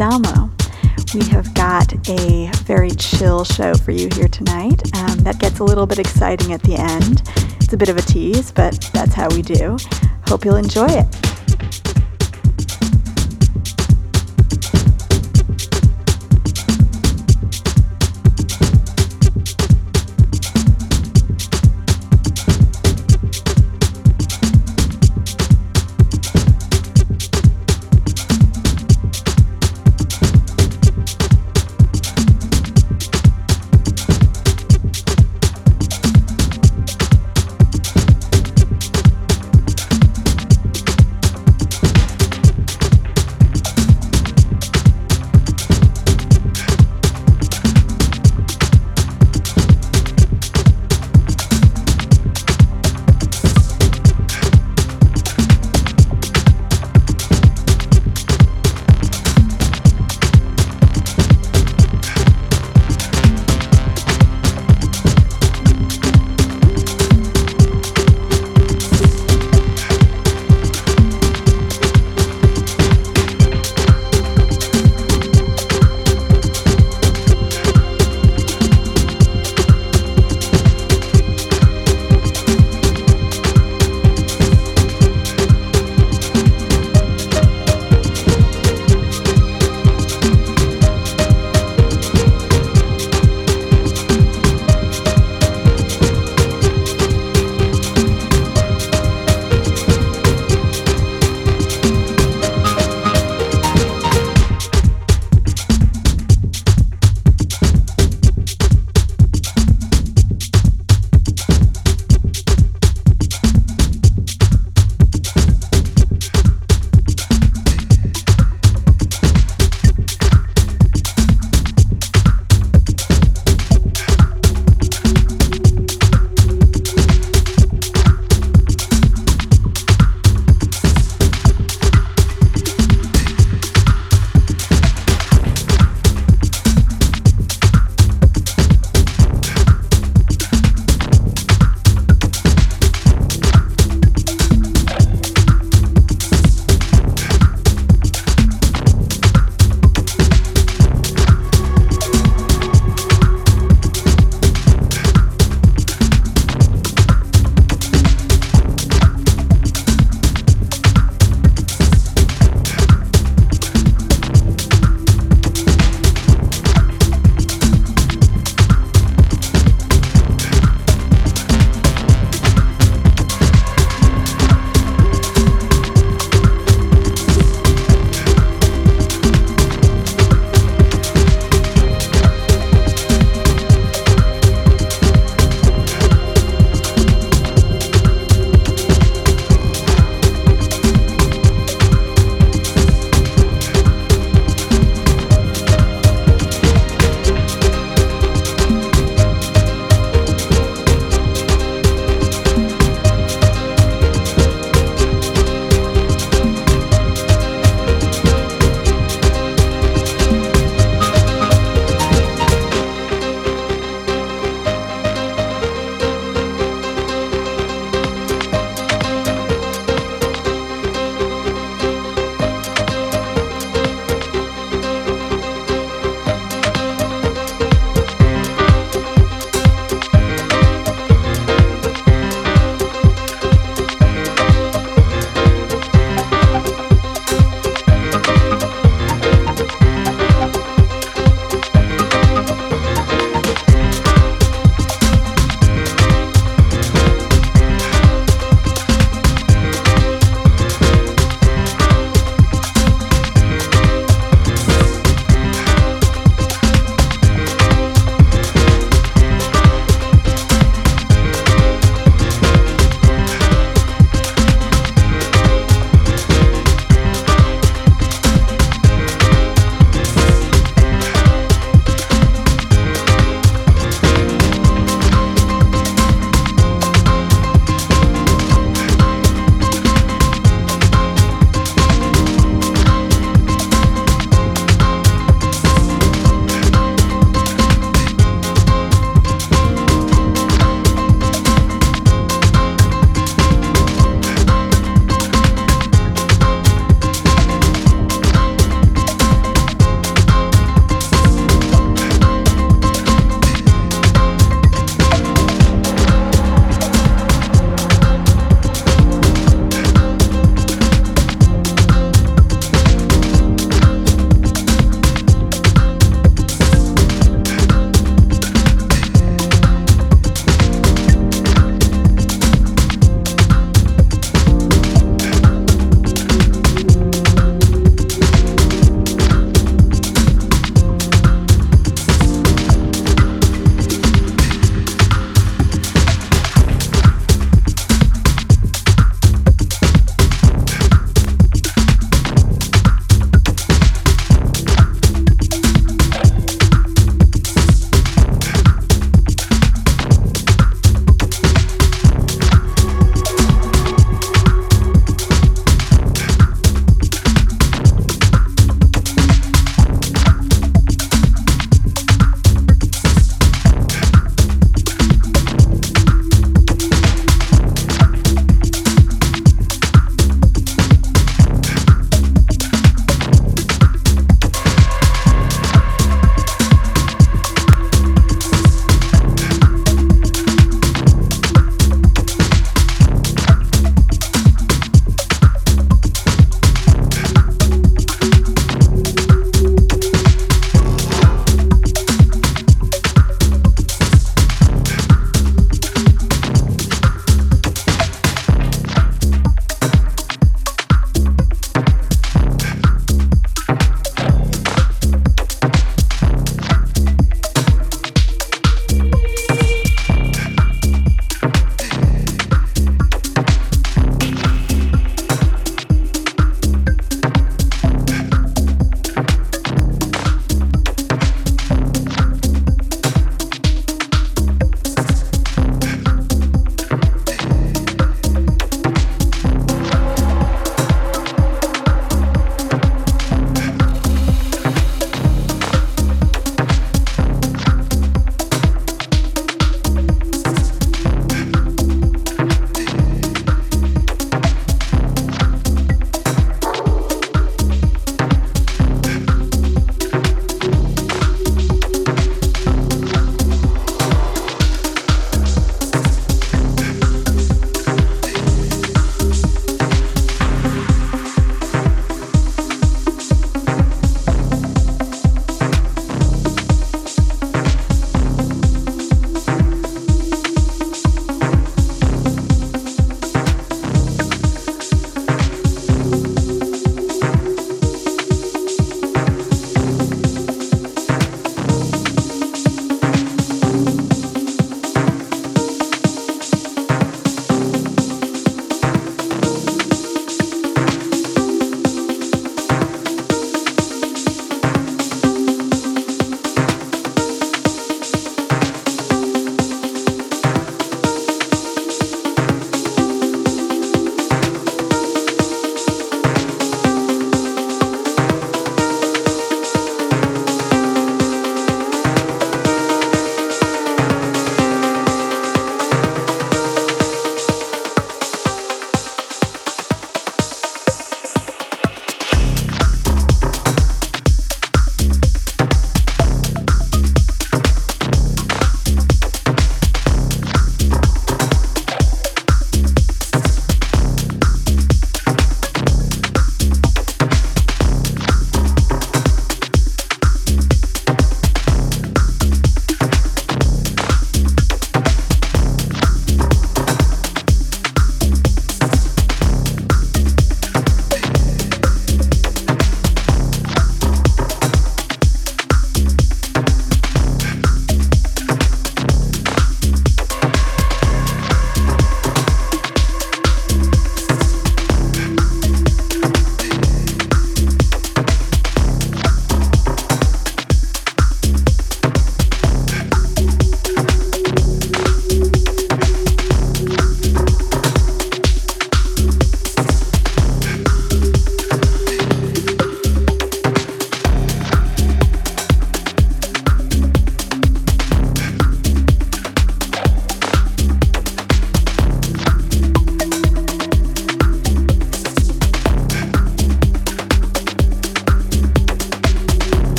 Adamo. We have got a very chill show for you here tonight um, that gets a little bit exciting at the end. It's a bit of a tease, but that's how we do. Hope you'll enjoy it.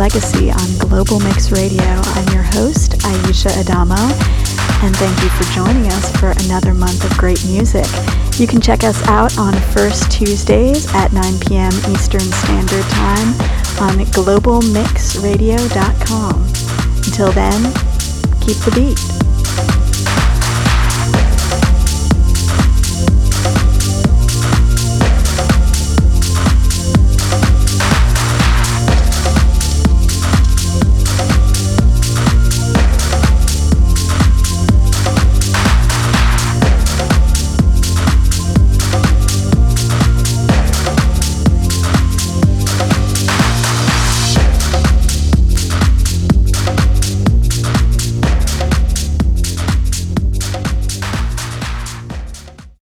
Legacy on Global Mix Radio. I'm your host, Aisha Adamo, and thank you for joining us for another month of great music. You can check us out on first Tuesdays at 9 p.m. Eastern Standard Time on globalmixradio.com. Until then, keep the beat.